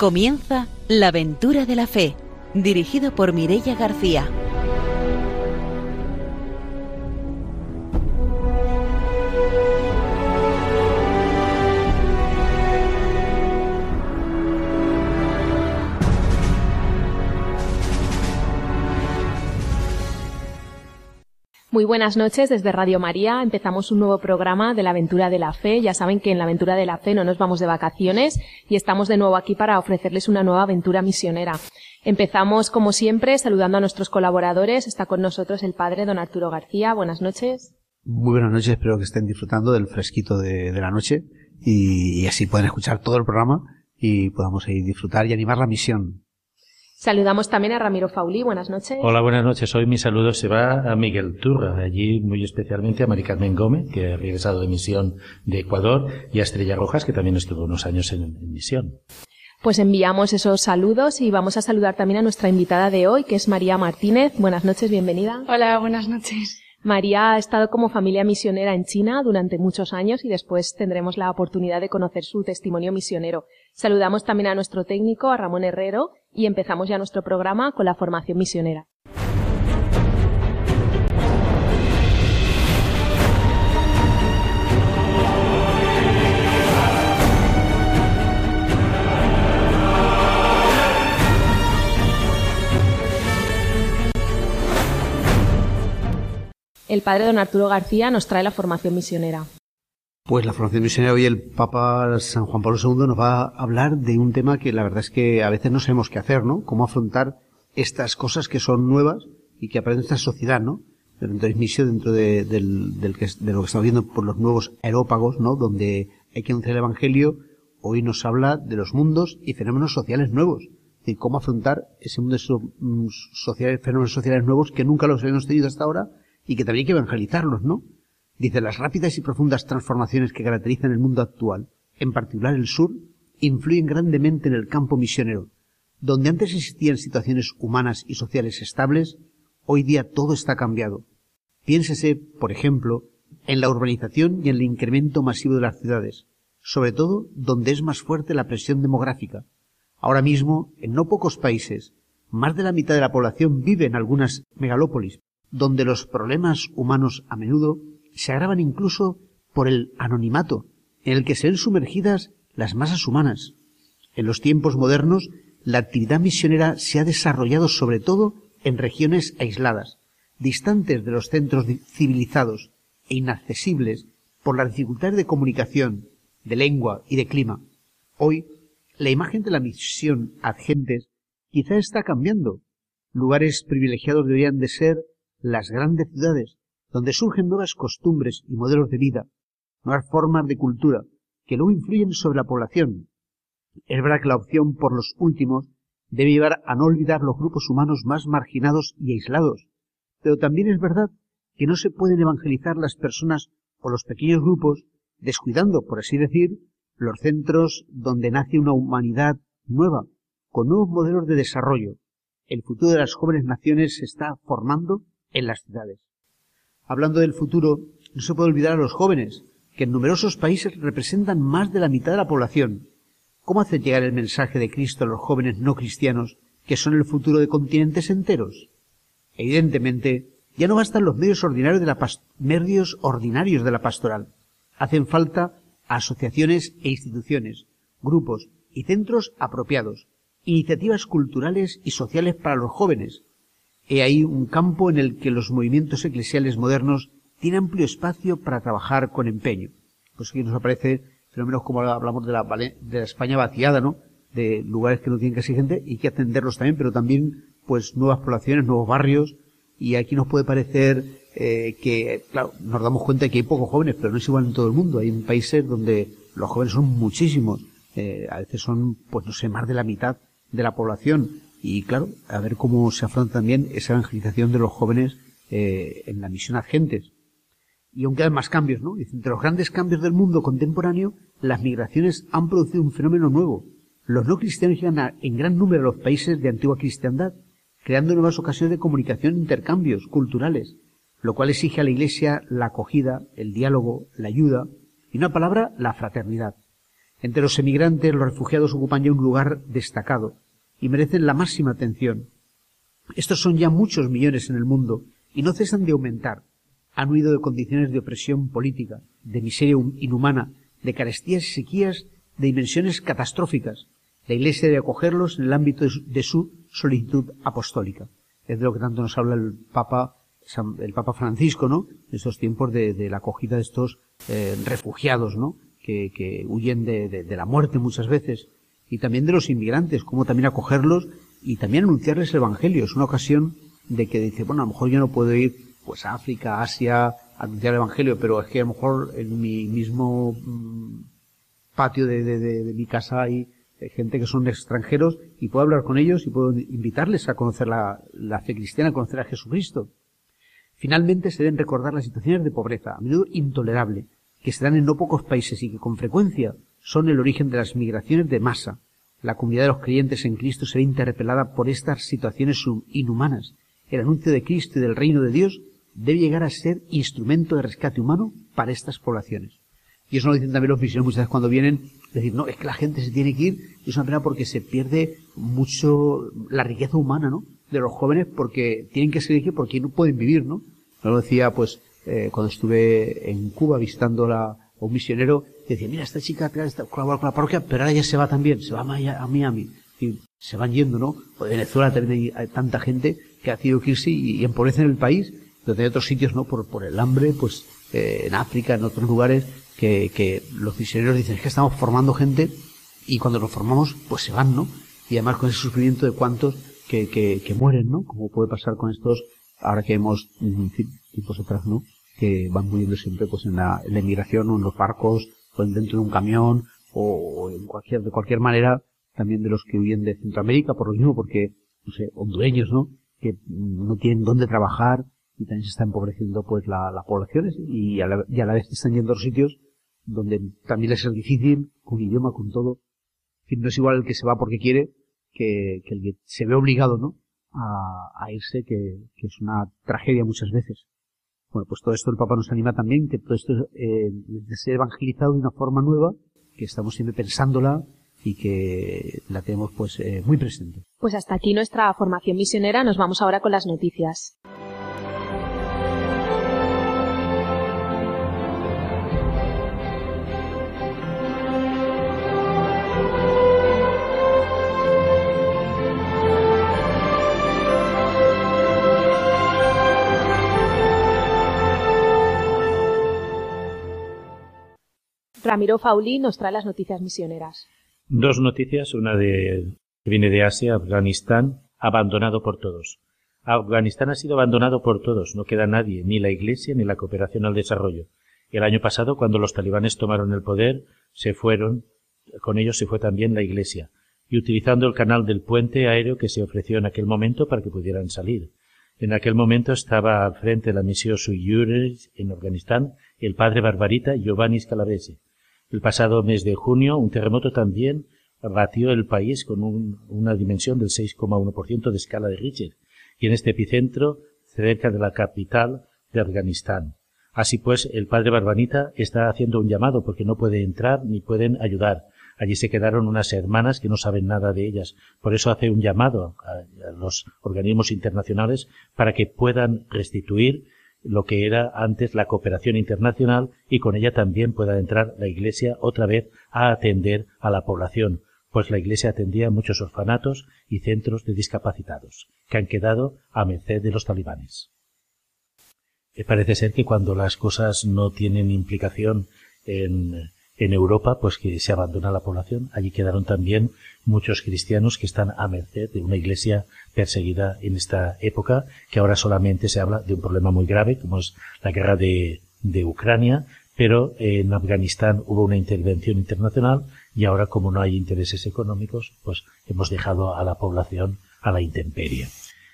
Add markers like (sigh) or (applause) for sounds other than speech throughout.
Comienza La aventura de la fe, dirigido por Mirella García. Muy buenas noches desde Radio María. Empezamos un nuevo programa de la aventura de la fe. Ya saben que en la aventura de la fe no nos vamos de vacaciones y estamos de nuevo aquí para ofrecerles una nueva aventura misionera. Empezamos, como siempre, saludando a nuestros colaboradores. Está con nosotros el padre don Arturo García. Buenas noches. Muy buenas noches. Espero que estén disfrutando del fresquito de, la noche y, así pueden escuchar todo el programa y podamos ir disfrutar y animar la misión. Saludamos también a Ramiro Fauli. Buenas noches. Hola, buenas noches. Hoy mi saludo se va a Miguel Turra, allí muy especialmente a Mari Carmen Gómez, que ha regresado de misión de Ecuador, y a Estrella Rojas, que también estuvo unos años en, en misión. Pues enviamos esos saludos y vamos a saludar también a nuestra invitada de hoy, que es María Martínez. Buenas noches, bienvenida. Hola, buenas noches. María ha estado como familia misionera en China durante muchos años y después tendremos la oportunidad de conocer su testimonio misionero. Saludamos también a nuestro técnico, a Ramón Herrero, y empezamos ya nuestro programa con la formación misionera. El padre don Arturo García nos trae la formación misionera. Pues la formación misionera hoy el Papa San Juan Pablo II nos va a hablar de un tema que la verdad es que a veces no sabemos qué hacer, ¿no? Cómo afrontar estas cosas que son nuevas y que aparecen en esta sociedad, ¿no? Dentro de misión, dentro de, del, del lo que estamos viendo por los nuevos aerópagos, ¿no? Donde hay que anunciar el Evangelio, hoy nos habla de los mundos y fenómenos sociales nuevos. Y cómo afrontar ese mundo mm, sociales, fenómenos sociales nuevos que nunca los habíamos tenido hasta ahora y que también hay que evangelizarlos, ¿no? Dice, las rápidas y profundas transformaciones que caracterizan el mundo actual, en particular el sur, influyen grandemente en el campo misionero. Donde antes existían situaciones humanas y sociales estables, hoy día todo está cambiado. Piénsese, por ejemplo, en la urbanización y en el incremento masivo de las ciudades, sobre todo donde es más fuerte la presión demográfica. Ahora mismo, en no pocos países, más de la mitad de la población vive en algunas megalópolis, donde los problemas humanos a menudo se agravan incluso por el anonimato en el que se ven sumergidas las masas humanas. En los tiempos modernos, la actividad misionera se ha desarrollado sobre todo en regiones aisladas, distantes de los centros civilizados e inaccesibles por las dificultades de comunicación, de lengua y de clima. Hoy, la imagen de la misión ad gentes quizá está cambiando. Lugares privilegiados deberían de ser las grandes ciudades, donde surgen nuevas costumbres y modelos de vida, nuevas formas de cultura, que luego influyen sobre la población. Es verdad que la opción por los últimos debe llevar a no olvidar los grupos humanos más marginados y aislados, pero también es verdad que no se pueden evangelizar las personas o los pequeños grupos descuidando, por así decir, los centros donde nace una humanidad nueva, con nuevos modelos de desarrollo. El futuro de las jóvenes naciones se está formando en las ciudades. Hablando del futuro, no se puede olvidar a los jóvenes, que en numerosos países representan más de la mitad de la población. ¿Cómo hacer llegar el mensaje de Cristo a los jóvenes no cristianos, que son el futuro de continentes enteros? Evidentemente, ya no bastan los medios ordinarios de la, medios ordinarios de la pastoral. Hacen falta asociaciones e instituciones, grupos y centros apropiados, iniciativas culturales y sociales para los jóvenes, He ahí un campo en el que los movimientos eclesiales modernos tienen amplio espacio para trabajar con empeño. Pues aquí nos aparece fenómenos como hablamos de la, de la España vaciada, ¿no? De lugares que no tienen casi gente y que atenderlos también, pero también pues nuevas poblaciones, nuevos barrios y aquí nos puede parecer eh, que, claro, nos damos cuenta de que hay pocos jóvenes, pero no es igual en todo el mundo. Hay países donde los jóvenes son muchísimos, eh, a veces son, pues no sé, más de la mitad de la población y claro, a ver cómo se afronta también esa evangelización de los jóvenes eh, en la misión agentes. Y aunque hay más cambios, ¿no? Entre los grandes cambios del mundo contemporáneo, las migraciones han producido un fenómeno nuevo. Los no cristianos llegan en gran número a los países de antigua cristiandad, creando nuevas ocasiones de comunicación e intercambios culturales, lo cual exige a la Iglesia la acogida, el diálogo, la ayuda y una palabra, la fraternidad. Entre los emigrantes, los refugiados ocupan ya un lugar destacado y merecen la máxima atención. Estos son ya muchos millones en el mundo y no cesan de aumentar. Han huido de condiciones de opresión política, de miseria inhumana, de carestías y sequías de dimensiones catastróficas. La Iglesia debe acogerlos en el ámbito de su, solicitud apostólica. Es de lo que tanto nos habla el Papa, el Papa Francisco, ¿no? En estos tiempos de, la acogida de estos eh, refugiados, ¿no? Que, huyen de, de, la muerte muchas veces. Y también de los inmigrantes, como también acogerlos y también anunciarles el Evangelio. Es una ocasión de que dice, bueno, a lo mejor yo no puedo ir pues a África, Asia, a anunciar el Evangelio, pero es que a lo mejor en mi mismo mm, patio de, de, mi casa hay gente que son extranjeros y puedo hablar con ellos y puedo invitarles a conocer la, la fe cristiana, a conocer a Jesucristo. Finalmente se deben recordar las situaciones de pobreza, a menudo intolerable, que se dan en no pocos países y que con frecuencia son el origen de las migraciones de masa. La comunidad de los creyentes en Cristo se ve interpelada por estas situaciones inhumanas. El anuncio de Cristo y del reino de Dios debe llegar a ser instrumento de rescate humano para estas poblaciones. Y eso lo dicen también los misioneros muchas veces cuando vienen, decir, no, es que la gente se tiene que ir, y es una pena porque se pierde mucho la riqueza humana, ¿no? De los jóvenes porque tienen que seguir porque no pueden vivir, ¿no? Lo decía, pues, eh, cuando estuve en Cuba visitando a un misionero, decía, mira, esta chica colabora con la parroquia, pero ahora ya se va también, se va a Miami. Y se van yendo, ¿no? Pues en Venezuela también hay, tanta gente que ha tenido que irse y, y empobrecen el país, donde hay otros sitios, ¿no? Por, por el hambre, pues, eh, en África, en otros lugares, que, que los misioneros dicen es que estamos formando gente y cuando los formamos pues se van, ¿no? Y además con ese sufrimiento de cuantos que, que, que mueren, ¿no? Como puede pasar con estos, ahora que hemos, tiempos atrás, ¿no? Que van muriendo siempre pues en la, en la inmigración o en los barcos o dentro de un camión o, en cualquier, de cualquier manera también de los que huyen de Centroamérica por lo mismo porque, no sé, hondureños, ¿no? Que no tienen dónde trabajar y también se está empobreciendo pues la, la población y a la, y a la vez están yendo a los sitios donde también es difícil, con idioma, con todo. En fin, no es igual el que se va porque quiere que, el que se ve obligado, ¿no? A, irse, que, es una tragedia muchas veces. Bueno, pues todo esto el Papa nos anima también, que todo esto eh, de ser evangelizado de una forma nueva, que estamos siempre pensándola y que la tenemos pues eh, muy presente. Pues hasta aquí nuestra formación misionera, nos vamos ahora con las noticias. Ramiro Fauli nos trae las noticias misioneras. Dos noticias, una de que viene de Asia, Afganistán, abandonado por todos. Afganistán ha sido abandonado por todos, no queda nadie, ni la Iglesia ni la cooperación al desarrollo. El año pasado, cuando los talibanes tomaron el poder, se fueron, con ellos se fue también la Iglesia, y utilizando el canal del puente aéreo que se ofreció en aquel momento para que pudieran salir. En aquel momento estaba al frente de la misión Suyures en Afganistán el padre Barbarita Giovanni Scalabese. El pasado mes de junio, un terremoto también batió el país con una dimensión del 6,1% de escala de Richter, y en este epicentro, cerca de la capital de Afganistán. Así pues, el padre Barbanita está haciendo un llamado porque no puede entrar ni pueden ayudar. Allí se quedaron unas hermanas que no saben nada de ellas. Por eso hace un llamado a los organismos internacionales para que puedan restituir lo que era antes la cooperación internacional y con ella también pueda entrar la Iglesia otra vez a atender a la población, pues la Iglesia atendía muchos orfanatos y centros de discapacitados, que han quedado a merced de los talibanes. Eh, parece ser que cuando las cosas no tienen implicación en en Europa, pues que se abandona la población. Allí quedaron también muchos cristianos que están a merced de una iglesia perseguida en esta época, que ahora solamente se habla de un problema muy grave, como es la guerra de, de Ucrania, pero en Afganistán hubo una intervención internacional y ahora como no hay intereses económicos, pues hemos dejado a la población a la intemperie.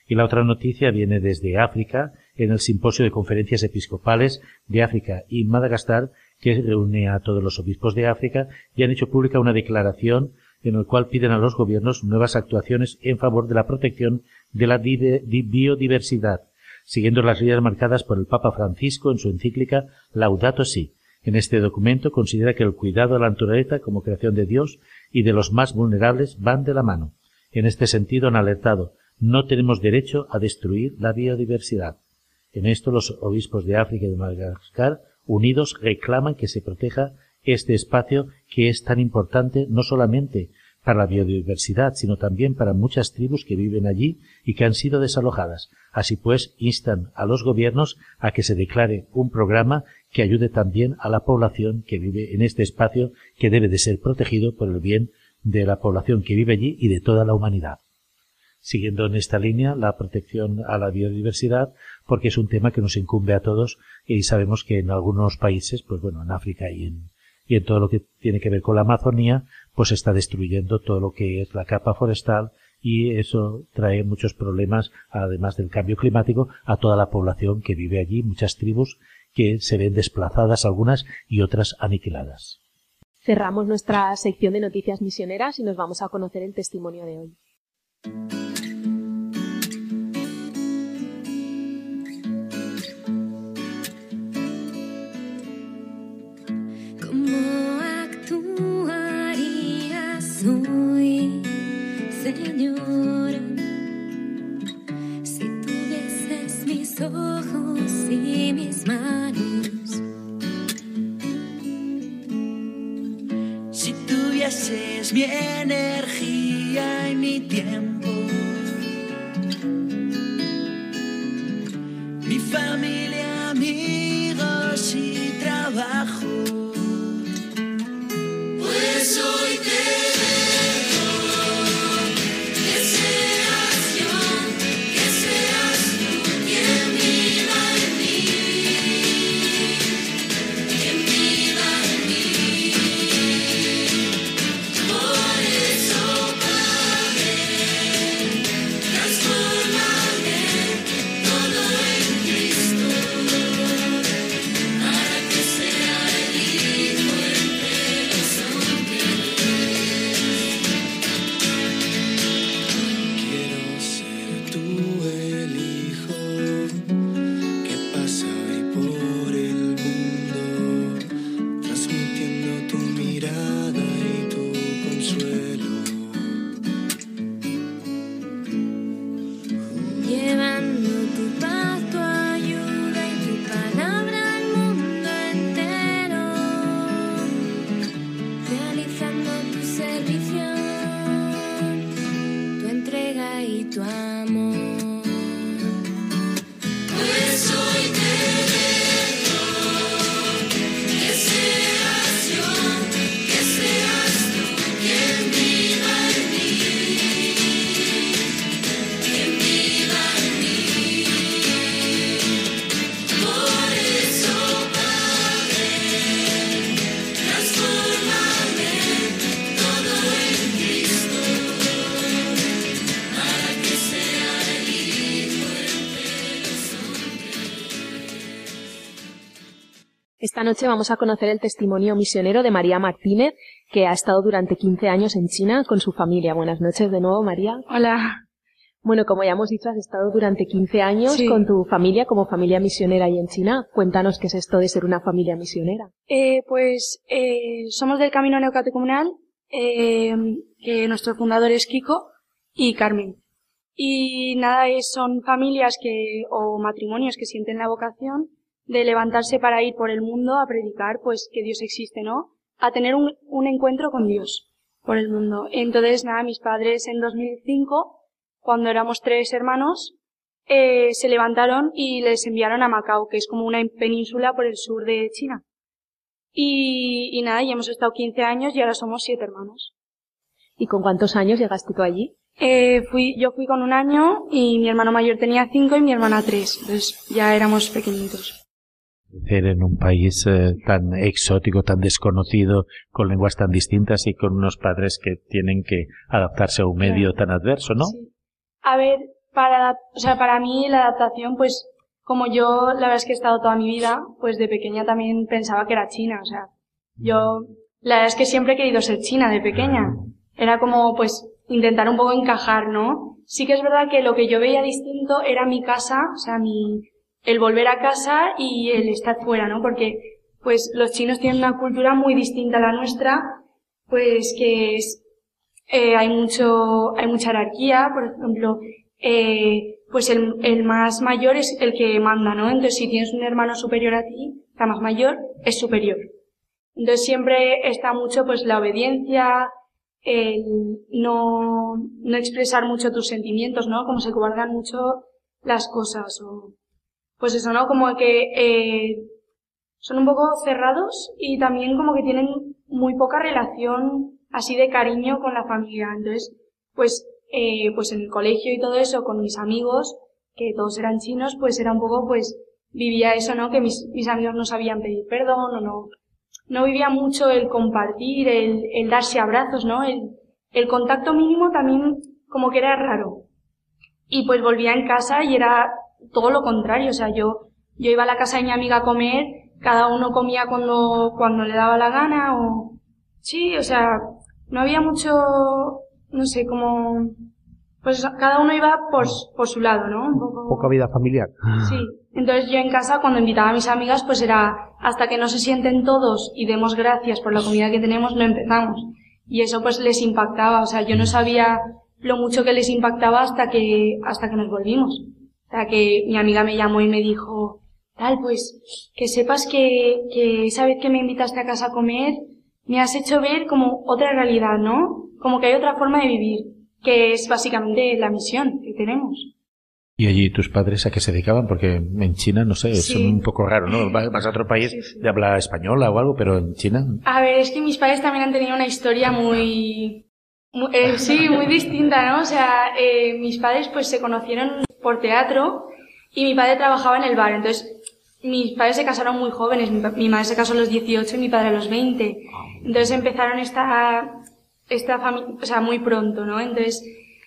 Y la otra noticia viene desde África, en el simposio de conferencias episcopales de África y Madagascar que reúne a todos los obispos de África y han hecho pública una declaración en la cual piden a los gobiernos nuevas actuaciones en favor de la protección de la biodiversidad, siguiendo las líneas marcadas por el Papa Francisco en su encíclica Laudato Si, En este documento considera que el cuidado de la naturaleza como creación de Dios y de los más vulnerables van de la mano. En este sentido han alertado no tenemos derecho a destruir la biodiversidad. En esto los obispos de África y de Madagascar unidos reclaman que se proteja este espacio que es tan importante no solamente para la biodiversidad, sino también para muchas tribus que viven allí y que han sido desalojadas. Así pues, instan a los gobiernos a que se declare un programa que ayude también a la población que vive en este espacio que debe de ser protegido por el bien de la población que vive allí y de toda la humanidad. Siguiendo en esta línea, la protección a la biodiversidad, porque es un tema que nos incumbe a todos y sabemos que en algunos países, pues bueno, en África y en, y en todo lo que tiene que ver con la Amazonía, pues está destruyendo todo lo que es la capa forestal y eso trae muchos problemas, además del cambio climático, a toda la población que vive allí, muchas tribus que se ven desplazadas algunas y otras aniquiladas. Cerramos nuestra sección de noticias misioneras y nos vamos a conocer el testimonio de hoy. Esta noche vamos a conocer el testimonio misionero de María Martínez, que ha estado durante 15 años en China con su familia. Buenas noches de nuevo, María. Hola. Bueno, como ya hemos dicho, has estado durante 15 años con tu familia como familia misionera ahí en China. Cuéntanos qué es esto de ser una familia misionera. Eh, pues eh, somos del Camino Neocatecumenal, eh, que nuestro fundador es Kiko y Carmen. Y nada, son familias que, o matrimonios que sienten la vocación de levantarse para ir por el mundo a predicar, pues que Dios existe, ¿no? A tener un, un encuentro con Dios por el mundo. Entonces, nada, mis padres en 2005, cuando éramos tres hermanos, eh, se levantaron y les enviaron a Macao, que es como una península por el sur de China. Y, y nada, ya hemos estado 15 años y ahora somos siete hermanos. ¿Y con cuántos años llegaste tú allí? Eh, fui, yo fui con un año y mi hermano mayor tenía cinco y mi hermana tres. Entonces ya éramos pequeñitos en un país eh, tan exótico, tan desconocido, con lenguas tan distintas y con unos padres que tienen que adaptarse a un medio tan adverso, ¿no? Sí. A ver, para, o sea, para mí la adaptación, pues, como yo la verdad es que he estado toda mi vida, pues de pequeña también pensaba que era china, o sea, yo, la verdad es que siempre he querido ser china de pequeña. Era como, pues, intentar un poco encajar, ¿no? Sí que es verdad que lo que yo veía distinto era mi casa, o sea, mi, el volver a casa y el estar fuera, ¿no? Porque pues los chinos tienen una cultura muy distinta a la nuestra, pues que es, eh, hay mucho, hay mucha jerarquía, por ejemplo, eh, pues el, el más mayor es el que manda, ¿no? Entonces si tienes un hermano superior a ti, la más mayor es superior. Entonces siempre está mucho pues la obediencia, el no, no expresar mucho tus sentimientos, ¿no? Como se guardan mucho las cosas o, pues eso, ¿no? Como que, eh, son un poco cerrados y también como que tienen muy poca relación así de cariño con la familia. Entonces, pues, eh, pues en el colegio y todo eso, con mis amigos, que todos eran chinos, pues era un poco, pues, vivía eso, ¿no? Que mis, mis amigos no sabían pedir perdón o no, no vivía mucho el compartir, el, el darse abrazos, ¿no? El, el contacto mínimo también como que era raro. Y pues volvía en casa y era todo lo contrario, o sea, yo, yo iba a la casa de mi amiga a comer, cada uno comía cuando, cuando le daba la gana o, sí, o sea, no había mucho, no sé, como, pues cada uno iba por, por su lado, ¿no? Un poco... Poca vida familiar. Sí. Entonces yo en casa cuando invitaba a mis amigas pues era hasta que no se sienten todos y demos gracias por la comida que tenemos no empezamos. Y eso pues les impactaba, o sea, yo no sabía lo mucho que les impactaba hasta que, hasta que nos volvimos. O sea, que mi amiga me llamó y me dijo, tal, pues, que sepas que, que esa vez que me invitaste a casa a comer, me has hecho ver como otra realidad, ¿no? Como que hay otra forma de vivir, que es básicamente la misión que tenemos. ¿Y allí tus padres a qué se dedicaban? Porque en China, no sé, es Sí. un poco raro, ¿no? Vas vas a otro país Sí, sí. de habla española o algo, pero en China... A ver, es que mis padres también han tenido una historia muy, muy- eh, sí, muy distinta, ¿no? O sea, eh, mis padres pues se conocieron por teatro y mi padre trabajaba en el bar. Entonces, mis padres se casaron muy jóvenes. Mi, mi madre se casó a los 18 y mi padre a los 20. Entonces empezaron esta, esta familia, o sea, muy pronto, ¿no? Entonces,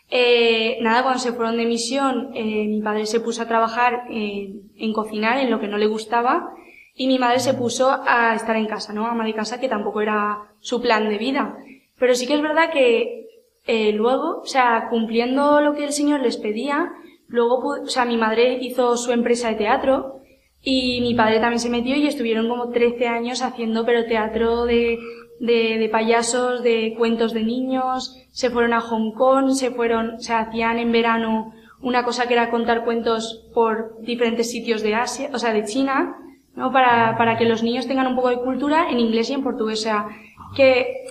eh, nada, cuando se fueron de misión, eh, mi padre se puso a trabajar en, en cocinar, en lo que no le gustaba, y mi madre se puso a estar en casa, ¿no? Ama de casa, que tampoco era su plan de vida. Pero sí que es verdad que eh, luego, o sea, cumpliendo lo que el Señor les pedía, luego, o sea, mi madre hizo su empresa de teatro y mi padre también se metió y estuvieron como 13 años haciendo, pero teatro de, de, payasos, de cuentos de niños, se fueron a Hong Kong, se fueron, o sea, hacían en verano una cosa que era contar cuentos por diferentes sitios de Asia, o sea, de China, ¿no? Para, para que los niños tengan un poco de cultura en inglés y en portugués, o sea, que,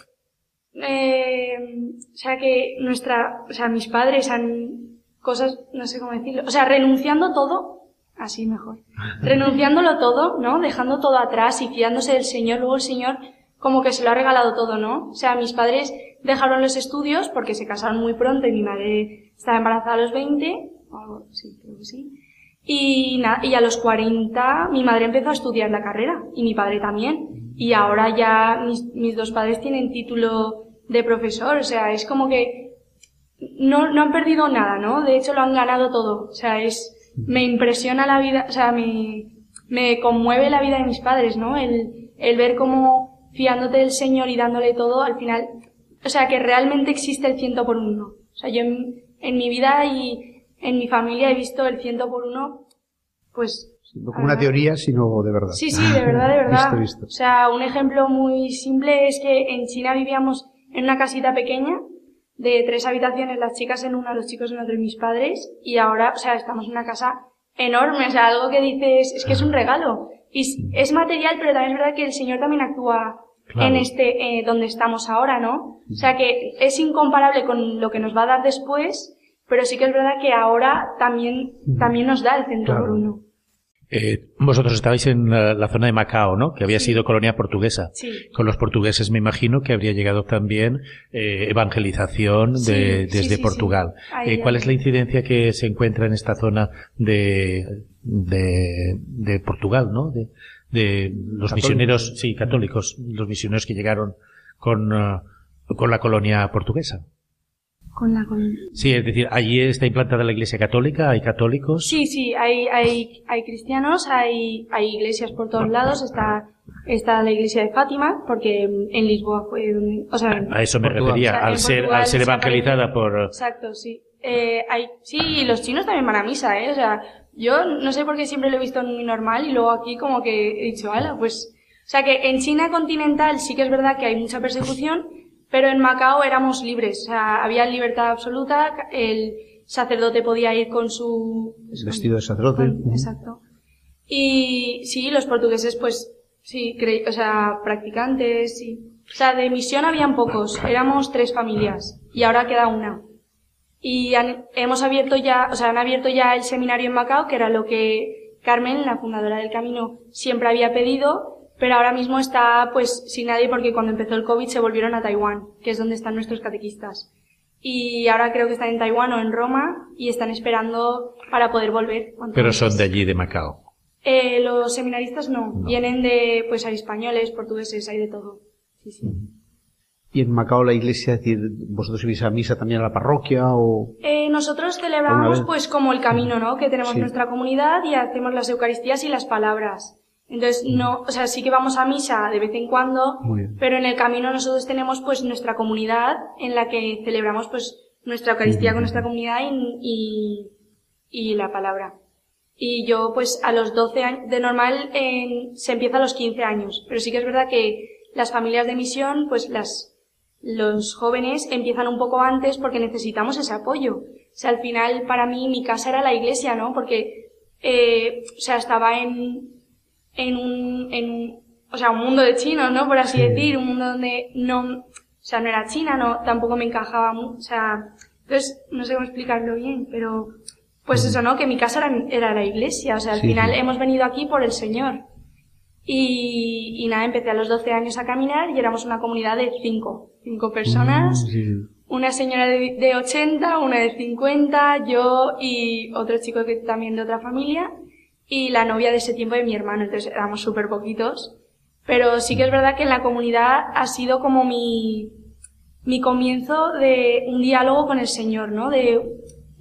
eh, o sea, que nuestra, o sea, mis padres han cosas, no sé cómo decirlo, o sea, renunciando todo, así mejor, (laughs) renunciándolo todo, ¿no? Dejando todo atrás y fiándose del Señor, luego el Señor como que se lo ha regalado todo, ¿no? O sea, mis padres dejaron los estudios porque se casaron muy pronto y mi madre estaba embarazada a los 20, o algo, sí, creo que sí. Y, na- y a los 40 mi madre empezó a estudiar la carrera y mi padre también. Y ahora ya mis, mis dos padres tienen título de profesor, o sea, es como que no, no han perdido nada, ¿no? De hecho lo han ganado todo. O sea, es, me impresiona la vida, o sea, me, me conmueve la vida de mis padres, ¿no? El, el ver cómo fiándote del Señor y dándole todo, al final, o sea, que realmente existe el ciento por uno. O sea, yo en, en mi vida y en mi familia he visto el ciento por uno, pues, No como una teoría, sino de verdad. Sí, sí, de verdad, de (laughs) verdad. Visto, visto. O sea, un ejemplo muy simple es que en China vivíamos en una casita pequeña de tres habitaciones, las chicas en una, los chicos en otra y mis padres, y ahora, o sea, estamos en una casa enorme, o sea, algo que dices, es que es un regalo. Y es, material, pero también es verdad que el Señor también actúa Claro. en este, eh, donde estamos ahora, ¿no? O sea, que es incomparable con lo que nos va a dar después, pero sí que es verdad que ahora también, también nos da el centro Claro. por uno. Eh, vosotros estabais en la, la zona de Macao, ¿no? Que había Sí. sido colonia portuguesa. Sí. Con los portugueses me imagino que habría llegado también eh, evangelización de, sí, desde sí, Portugal. sí. Ahí Eh, ¿Cuál es la incidencia que se encuentra en esta zona de, de, de Portugal, ¿no? De, de los Católicos. misioneros, sí, católicos, los misioneros que llegaron con, ah, con la colonia portuguesa. Con la, con, Sí, es decir, allí está implantada la Iglesia Católica, hay católicos. Sí, sí, hay, hay, hay cristianos, hay, hay iglesias por todos lados, está, está la iglesia de Fátima, porque en Lisboa fue donde, o sea, A eso me Portugal. refería, O sea, al ser, Portugal al ser se evangelizada por... exacto, sí. Eh, hay, sí, y los chinos también van a misa, eh, o sea, yo no sé por qué siempre lo he visto muy normal y luego aquí como que he dicho, ala, pues, o sea que en China continental sí que es verdad que hay mucha persecución, pero en Macao éramos libres. O sea, había libertad absoluta, el sacerdote podía ir con su... Vestido de sacerdote. con- exacto. Y sí, los portugueses pues sí, cre- o sea, practicantes, sí. O sea, de misión habían pocos, éramos tres familias y ahora queda una. Y han- hemos abierto ya, o sea, han abierto ya el seminario en Macao, que era lo que Carmen, la fundadora del camino, siempre había pedido, pero ahora mismo está pues sin nadie porque cuando empezó el COVID se volvieron a Taiwán, que es donde están nuestros catequistas. Y ahora creo que están en Taiwán o en Roma y están esperando para poder volver. Pero son de allí, de Macao. Eh, los seminaristas no. Vienen de, pues hay españoles, portugueses, hay de todo. Sí, sí. Y en Macao la iglesia, es decir, vosotros ibais a misa también a la parroquia o... Eh, nosotros ¿Alguna celebramos pues como el camino, ¿no? Que tenemos Sí. nuestra comunidad y hacemos las Eucaristías y las palabras. Entonces, no, o sea, sí que vamos a misa de vez en cuando, pero en el camino nosotros tenemos pues nuestra comunidad en la que celebramos pues nuestra Eucaristía con nuestra comunidad y, y, y la palabra. Y yo pues a los 12 años, de normal en- se empieza a los 15 años, pero sí que es verdad que las familias de misión pues las, los jóvenes empiezan un poco antes porque necesitamos ese apoyo. O sea, al final para mí mi casa era la iglesia, ¿no? Porque, eh, o sea, estaba en, en un, en un, o sea, un mundo de chinos, ¿no? Por así decir, un mundo donde no, o sea, no era China, no, tampoco me encajaba mucho, o sea, entonces, no sé cómo explicarlo bien, pero, pues eso, ¿no? Que mi casa era, era la iglesia, o sea, al Sí, final sí. hemos venido aquí por el Señor. Y, y nada, empecé a los 12 años a caminar y éramos una comunidad de cinco, cinco personas, Sí, sí. una señora de, de 80, una de 50, yo y otro chico que también de otra familia y la novia de ese tiempo de mi hermano, entonces éramos súper poquitos. Pero sí que es verdad que en la comunidad ha sido como mi, mi comienzo de un diálogo con el Señor, ¿no? De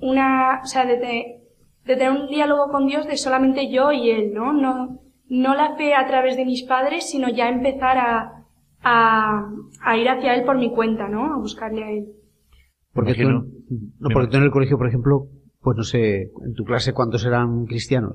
una, o sea, de, te- de tener un diálogo con Dios de solamente yo y Él, ¿no? No, no la fe a través de mis padres, sino ya empezar a, a, a ir hacia Él por mi cuenta, ¿no? A buscarle a Él. Porque tú, no, porque tú en el colegio, por ejemplo, pues no sé, en tu clase cuántos eran cristianos,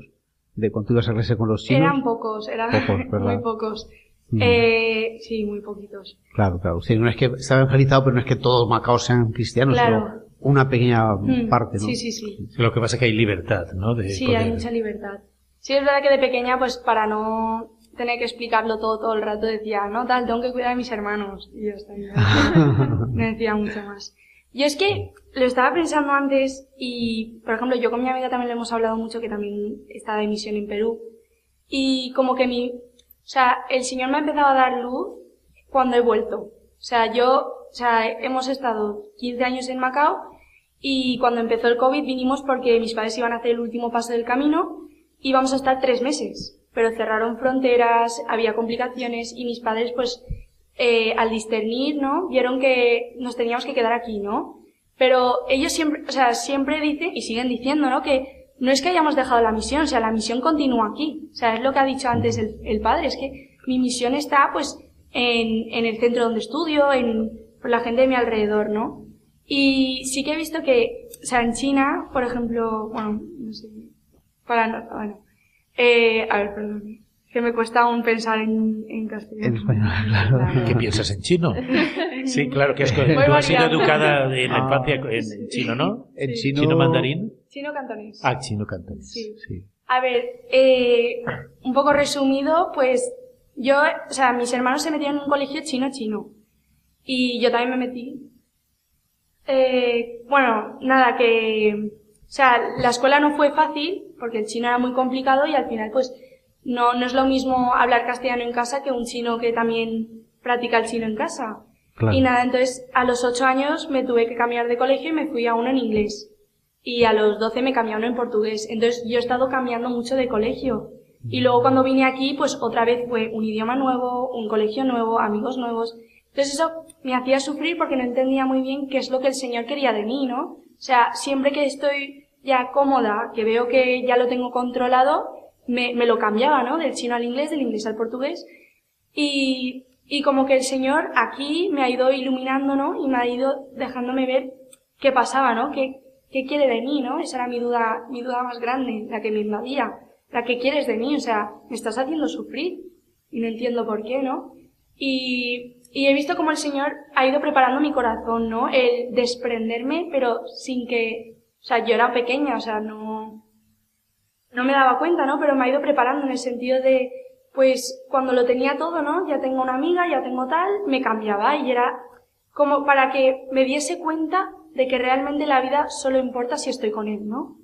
de cuando ibas a clase con los chinos. Eran pocos, eran (laughs) muy pocos. Mm. Eh, sí, muy poquitos. Claro, claro. Sí, no es que estaba evangelizado, pero no es que todos Macao sean cristianos, Claro. sino una pequeña Mm, parte, ¿no? Sí, sí, sí. Lo que pasa es que hay libertad, ¿no? De Sí, poder- hay mucha libertad. Sí, es verdad que de pequeña, pues para no tener que explicarlo todo todo el rato, decía, no, tal, tengo que cuidar de mis hermanos. Y yo estaba no (laughs) (laughs) decía mucho más. Yo es que lo estaba pensando antes y, por ejemplo, yo con mi amiga también lo hemos hablado mucho, que también está de misión en Perú. Y como que mi, o sea, el Señor me ha empezado a dar luz cuando he vuelto. O sea, yo, o sea, hemos estado 15 años en Macao y cuando empezó el COVID vinimos porque mis padres iban a hacer el último paso del camino y íbamos a estar tres meses. Pero cerraron fronteras, había complicaciones y mis padres pues eh, al discernir, ¿no? Vieron que nos teníamos que quedar aquí, ¿no? Pero ellos siempre, o sea, siempre dicen y siguen diciendo, ¿no? Que no es que hayamos dejado la misión, o sea, la misión continúa aquí. O sea, es lo que ha dicho antes el, padre, es que mi misión está, pues, en, el centro donde estudio, en la gente de mi alrededor, ¿no? Y sí que he visto que, o sea, en China, por ejemplo, bueno, no sé, para, no- bueno, eh, a ver, perdón, que me cuesta aún pensar en, en castellano. En español, (laughs) claro. ¿Qué piensas en chino? (laughs) Sí, claro que has, tú has sido educada en la Ah. infancia en chino, ¿no? En Sí. chino... ¿Chino mandarín? Chino cantonés. Ah, chino cantonés. Sí. Sí. A ver, eh, un poco resumido, pues yo, o sea, mis hermanos se metieron en un colegio chino-chino. Y yo también me metí. Eh, bueno, nada, que, o sea, la escuela no fue fácil, porque el chino era muy complicado y al final, pues, no, no es lo mismo hablar castellano en casa que un chino que también practica el chino en casa. Claro. Y nada, entonces a los ocho años me tuve que cambiar de colegio y me fui a uno en inglés. Y a los doce me cambié a uno en portugués. Entonces yo he estado cambiando mucho de colegio. Y luego cuando vine aquí, pues otra vez fue un idioma nuevo, un colegio nuevo, amigos nuevos. Entonces eso me hacía sufrir porque no entendía muy bien qué es lo que el Señor quería de mí, ¿no? O sea, siempre que estoy ya cómoda, que veo que ya lo tengo controlado, me, lo cambiaba, ¿no? Del chino al inglés, del inglés al portugués. Y, y como que el Señor aquí me ha ido iluminando, ¿no? Y me ha ido dejándome ver qué pasaba, ¿no? ¿Qué, qué quiere de mí, ¿no? Esa era mi duda, mi duda más grande, la que me invadía. La que quieres de mí, o sea, me estás haciendo sufrir. y no entiendo por qué, ¿no? Y, y he visto como el Señor ha ido preparando mi corazón, ¿no? El desprenderme, pero sin que, o sea, yo era pequeña, o sea, no, no me daba cuenta, ¿no? Pero me ha ido preparando en el sentido de, pues, cuando lo tenía todo, ¿no? Ya tengo una amiga, ya tengo tal, me cambiaba y era como para que me diese cuenta de que realmente la vida solo importa si estoy con él, ¿no?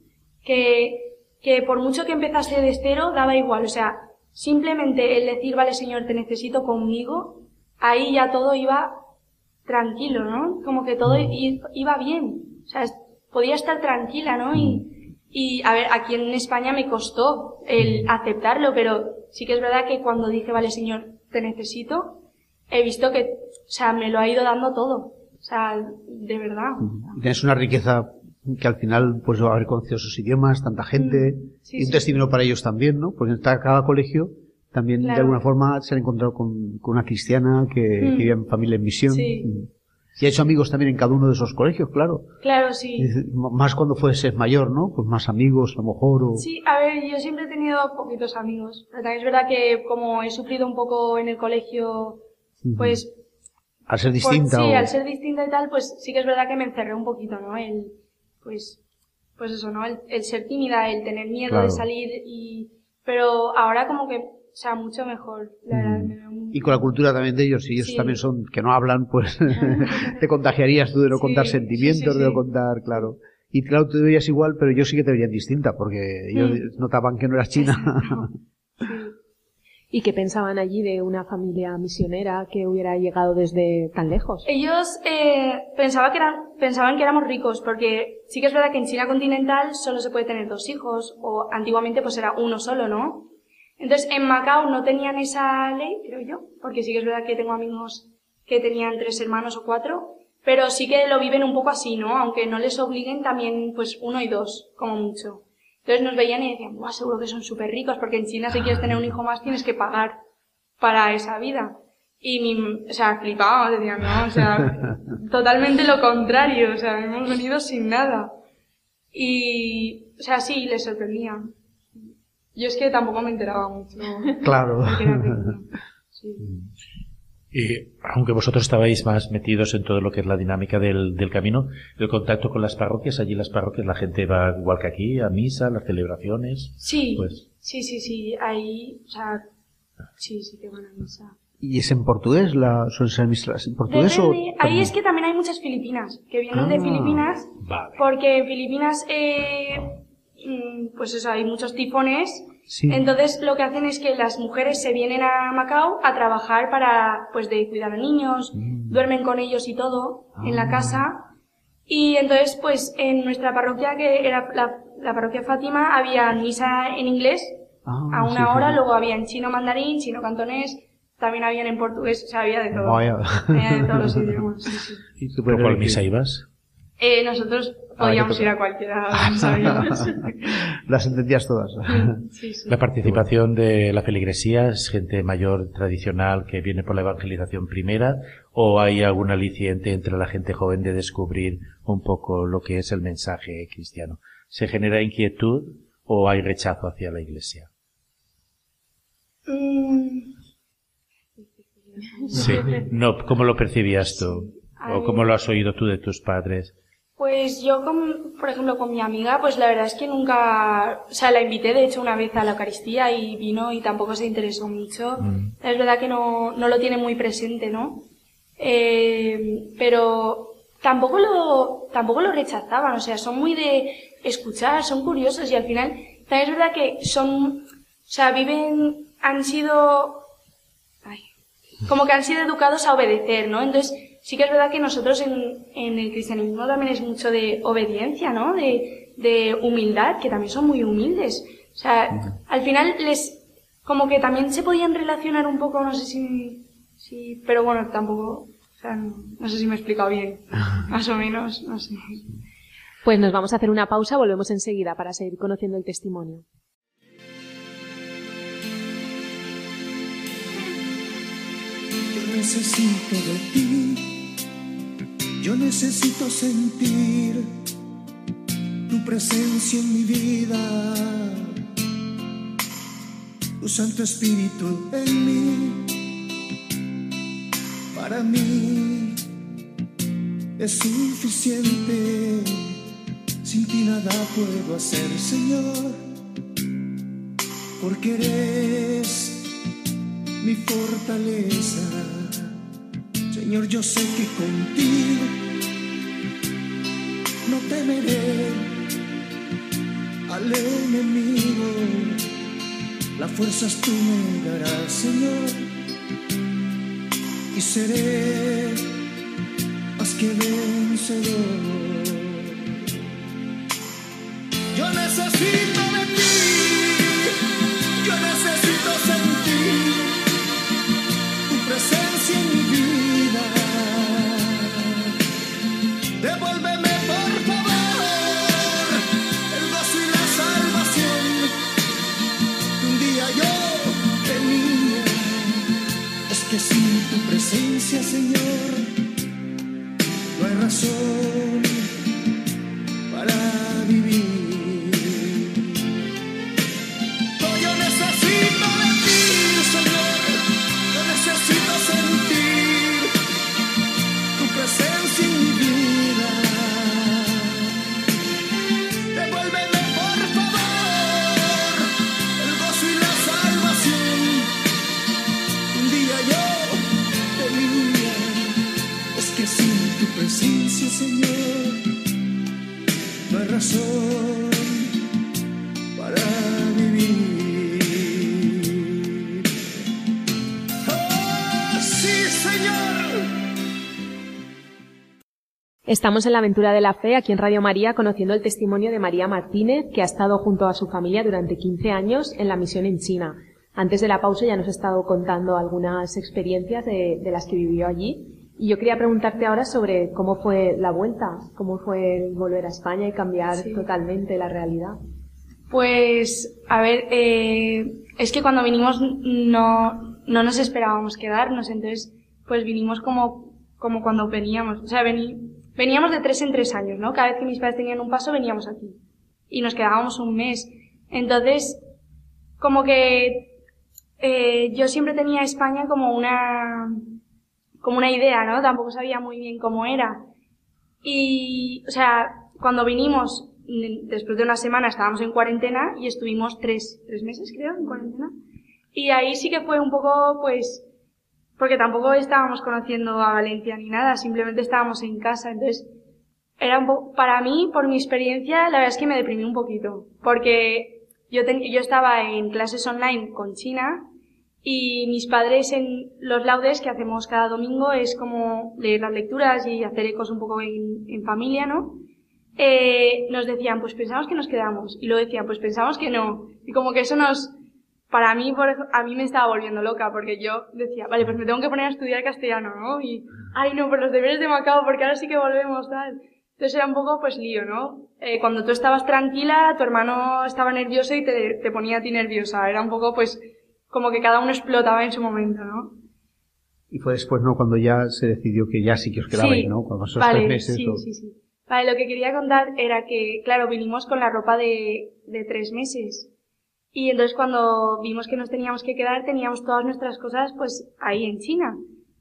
Que, que por mucho que empezase de cero, daba igual, o sea, simplemente el decir, vale Señor, te necesito conmigo, ahí ya todo iba tranquilo, ¿no? Como que todo iba bien, o sea, podía estar tranquila, ¿no? Y, y a ver, aquí en España me costó el aceptarlo, pero sí que es verdad que cuando dije, vale Señor, te necesito, he visto que, o sea, me lo ha ido dando todo. O sea, de verdad. Tienes una riqueza que al final, pues, haber conocido sus idiomas, tanta gente, Mm, sí, y un sí. testimonio para ellos también, ¿no? Porque en cada colegio también de alguna forma se han encontrado con, con una cristiana que, Mm. que vive en familia en misión. Sí. Mm. Y ha hecho amigos también en cada uno de esos colegios, claro. Claro, sí. Más cuando fueses mayor, ¿no? Pues más amigos, a lo mejor, o... Sí, a ver, yo siempre he tenido poquitos amigos. Pero también es verdad que como he sufrido un poco en el colegio, pues... Al ser distinta sí, o... al ser distinta y tal, pues sí que es verdad que me encerré un poquito, ¿no? El, pues, pues eso, ¿no? El, el ser tímida, el tener miedo Claro. de salir y... Pero ahora como que, o sea, mucho mejor. La verdad, Y con la cultura también de ellos, si ellos Sí. también son, que no hablan, pues (laughs) (laughs) te contagiaría tú de no Sí, contar sí, sentimientos, sí, de no contar, claro. Y claro, tú te veías igual, pero yo sí que te veían distinta, porque ellos notaban que no eras china. (laughs) ¿Y qué pensaban allí de una familia misionera que hubiera llegado desde tan lejos? Ellos eh, pensaba que eran, pensaban que éramos ricos, porque sí que es verdad que en China continental solo se puede tener dos hijos, o antiguamente pues era uno solo, ¿no? Entonces en Macao no tenían esa ley, creo yo, porque sí que es verdad que tengo amigos que tenían tres hermanos o cuatro, pero sí que lo viven un poco así, ¿no? Aunque no les obliguen también pues uno y dos, como mucho. Entonces nos veían y decían, Buah, seguro que son súper ricos, porque en China si quieres tener un hijo más tienes que pagar para esa vida. Y mi, o sea, flipábamos, decían, no, o sea, (laughs) totalmente lo contrario, o sea, hemos venido sin nada. Y, o sea, sí, les sorprendía. Yo es que tampoco me enteraba mucho. claro. (laughs) (laughs) Sí. Y aunque vosotros estabais más metidos en todo lo que es la dinámica del, del camino, el contacto con las parroquias, allí las parroquias la gente va igual que aquí, a misa, las celebraciones. Sí, Pues- sí, sí, sí, ahí, o sea, sí, sí que van a misa. ¿Y es en portugués? La, ¿Suelen ser misas en portugués o...? Ahí es que también hay muchas filipinas, que vienen de Ah. Filipinas, Vale. porque en Filipinas, eh, pues eso, hay muchos tifones, Sí. Entonces lo que hacen es que las mujeres se vienen a Macao a trabajar para, pues, de cuidar a niños, Mm. duermen con ellos y todo en la Ah. casa. Y entonces, pues, en nuestra parroquia, que era la, la parroquia Fátima, había misa en inglés Ah, a una sí, hora, luego había en chino mandarín, chino cantonés, también habían en portugués, o sea, había de todo. Vaya. Había de todos los (laughs) idiomas, sí, sí. ¿Y tú ¿Por cuál misa ibas? Eh, nosotros Ah, podíamos que ir a cualquiera. (laughs) (laughs) Las entendías todas. Sí, sí. La participación de la feligresía es gente mayor tradicional que viene por la evangelización primera o hay algún aliciente entre la gente joven de descubrir un poco lo que es el mensaje cristiano. ¿Se genera inquietud o hay rechazo hacia la iglesia? Mm, Sí. No, ¿cómo lo percibías tú? ¿O cómo lo has oído tú de tus padres? Pues yo, con, por ejemplo, con mi amiga, pues la verdad es que nunca, o sea, la invité de hecho una vez a la Eucaristía y vino y tampoco se interesó mucho. Mm. Es verdad que no, no lo tiene muy presente, ¿no? Eh, pero tampoco lo, tampoco lo rechazaban, o sea, son muy de escuchar, son curiosos y al final, también es verdad que son, o sea, viven, han sido, ay, como que han sido educados a obedecer, ¿no? Entonces, sí que es verdad que nosotros en, en el cristianismo también es mucho de obediencia, ¿no? De, de humildad, que también son muy humildes. O sea, al final les, como que también se podían relacionar un poco, no sé si, si pero bueno, tampoco, o sea, no, no sé si me he explicado bien, (laughs) más o menos, no sé. Pues nos vamos a hacer una pausa, volvemos enseguida para seguir conociendo el testimonio. Yo necesito de ti, yo necesito sentir tu presencia en mi vida. tu Santo Espíritu en mí. Para mí es suficiente, sin ti nada puedo hacer, Señor, porque eres mi fortaleza. Señor, yo sé que contigo no temeré al enemigo. Las fuerzas tú me darás, Señor, y seré más que vencedor. Yo necesito Señor, Estamos en la aventura de la fe aquí en Radio María conociendo el testimonio de María Martínez, que ha estado junto a su familia durante 15 años en la misión en China. Antes de la pausa ya nos ha estado contando algunas experiencias de, de las que vivió allí. Y yo quería preguntarte ahora sobre cómo fue la vuelta, cómo fue volver a España y cambiar Sí. totalmente la realidad. Pues, a ver, eh, es que cuando vinimos no, no nos esperábamos quedarnos, entonces, pues vinimos como, como cuando veníamos. O sea, vení- veníamos de tres en tres años, ¿no? Cada vez que mis padres tenían un paso, veníamos aquí. Y nos quedábamos un mes. Entonces, como que, eh, yo siempre tenía España como una, como una idea, ¿no? Tampoco sabía muy bien cómo era. Y, o sea, cuando vinimos, después de una semana estábamos en cuarentena y estuvimos tres, tres meses, creo, en cuarentena. Y ahí sí que fue un poco, pues, porque tampoco estábamos conociendo a Valencia ni nada, simplemente estábamos en casa, entonces, era un poco, para mí, por mi experiencia, la verdad es que me deprimí un poquito, porque yo, ten- yo estaba en clases online con China y mis padres en los laudes que hacemos cada domingo es como leer las lecturas y hacer ecos un poco en, en familia, ¿no? Eh, nos decían, pues pensamos que nos quedamos. Y luego decían, pues pensamos que no. Y como que eso nos, para mí, por, a mí me estaba volviendo loca porque yo decía, vale, pues me tengo que poner a estudiar castellano, ¿no? Y, ay no, por los deberes de Macao porque ahora sí que volvemos, tal. Entonces era un poco, pues, lío, ¿no? Eh, cuando tú estabas tranquila, tu hermano estaba nervioso y te, te ponía a ti nerviosa. Era un poco, pues, como que cada uno explotaba en su momento, ¿no? Y fue después, ¿no? Cuando ya se decidió que ya sí que os quedabais, ¿no? Cuando vale, tres meses. sí, o- sí, sí. Vale, lo que quería contar era que, claro, vinimos con la ropa de, de tres meses. Y entonces cuando vimos que nos teníamos que quedar, teníamos todas nuestras cosas, pues, ahí en China.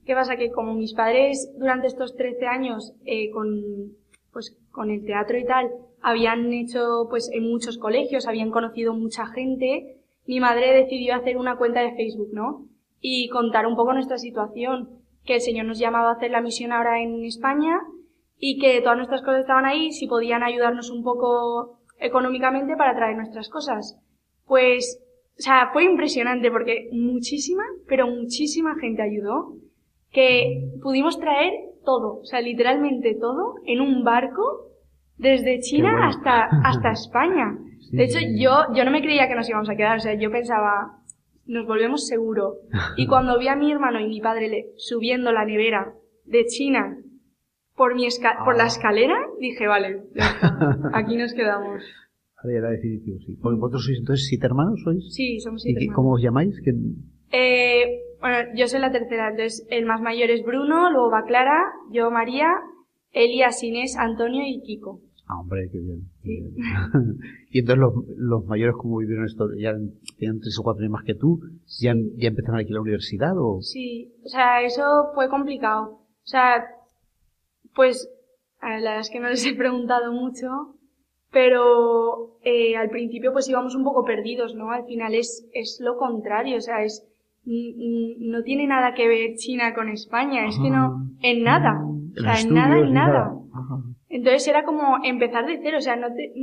¿Qué pasa? Que como mis padres durante estos 13 años, eh, con, pues, con el teatro y tal, habían hecho, pues, en muchos colegios, habían conocido mucha gente, mi madre decidió hacer una cuenta de Facebook, ¿no? Y contar un poco nuestra situación, que el Señor nos llamaba a hacer la misión ahora en España, y que todas nuestras cosas estaban ahí, si podían ayudarnos un poco económicamente para traer nuestras cosas. Pues, o sea, fue impresionante porque muchísima, pero muchísima gente ayudó, que pudimos traer todo, o sea, literalmente todo, en un barco, desde China bueno. hasta, hasta España. Sí, De hecho, sí, yo, yo no me creía que nos íbamos a quedar, o sea, yo pensaba, nos volvemos seguro. Y (laughs) cuando vi a mi hermano y mi padre le- subiendo la nevera de China por mi esca- por la Ah. escalera, dije, vale, (laughs) aquí nos quedamos. Ahora ya era definitivo, sí. Porque vosotros sois entonces siete hermanos, ¿sois? Sí, somos ¿Y siete qué- hermanos. cómo os llamáis? ¿Qué- Eh, bueno, yo soy la tercera, entonces el más mayor es Bruno, luego va Clara, yo María, Elías, Inés, Antonio y Kiko. Ah, hombre, qué bien. qué Sí. bien. (laughs) y entonces los, los mayores, como vivieron esto? ¿Ya tenían tres o cuatro años más que tú? ¿Ya, ya empezaron aquí la universidad o...? Sí, o sea, eso fue complicado. O sea, pues, a ver, la verdad es que no les he preguntado mucho, pero eh, al principio pues íbamos un poco perdidos, ¿no? Al final es, es lo contrario, o sea, es, no tiene nada que ver China con España, es que no, en nada, o sea, en nada, en nada. Ajá. Entonces era como empezar de cero, o sea, no te,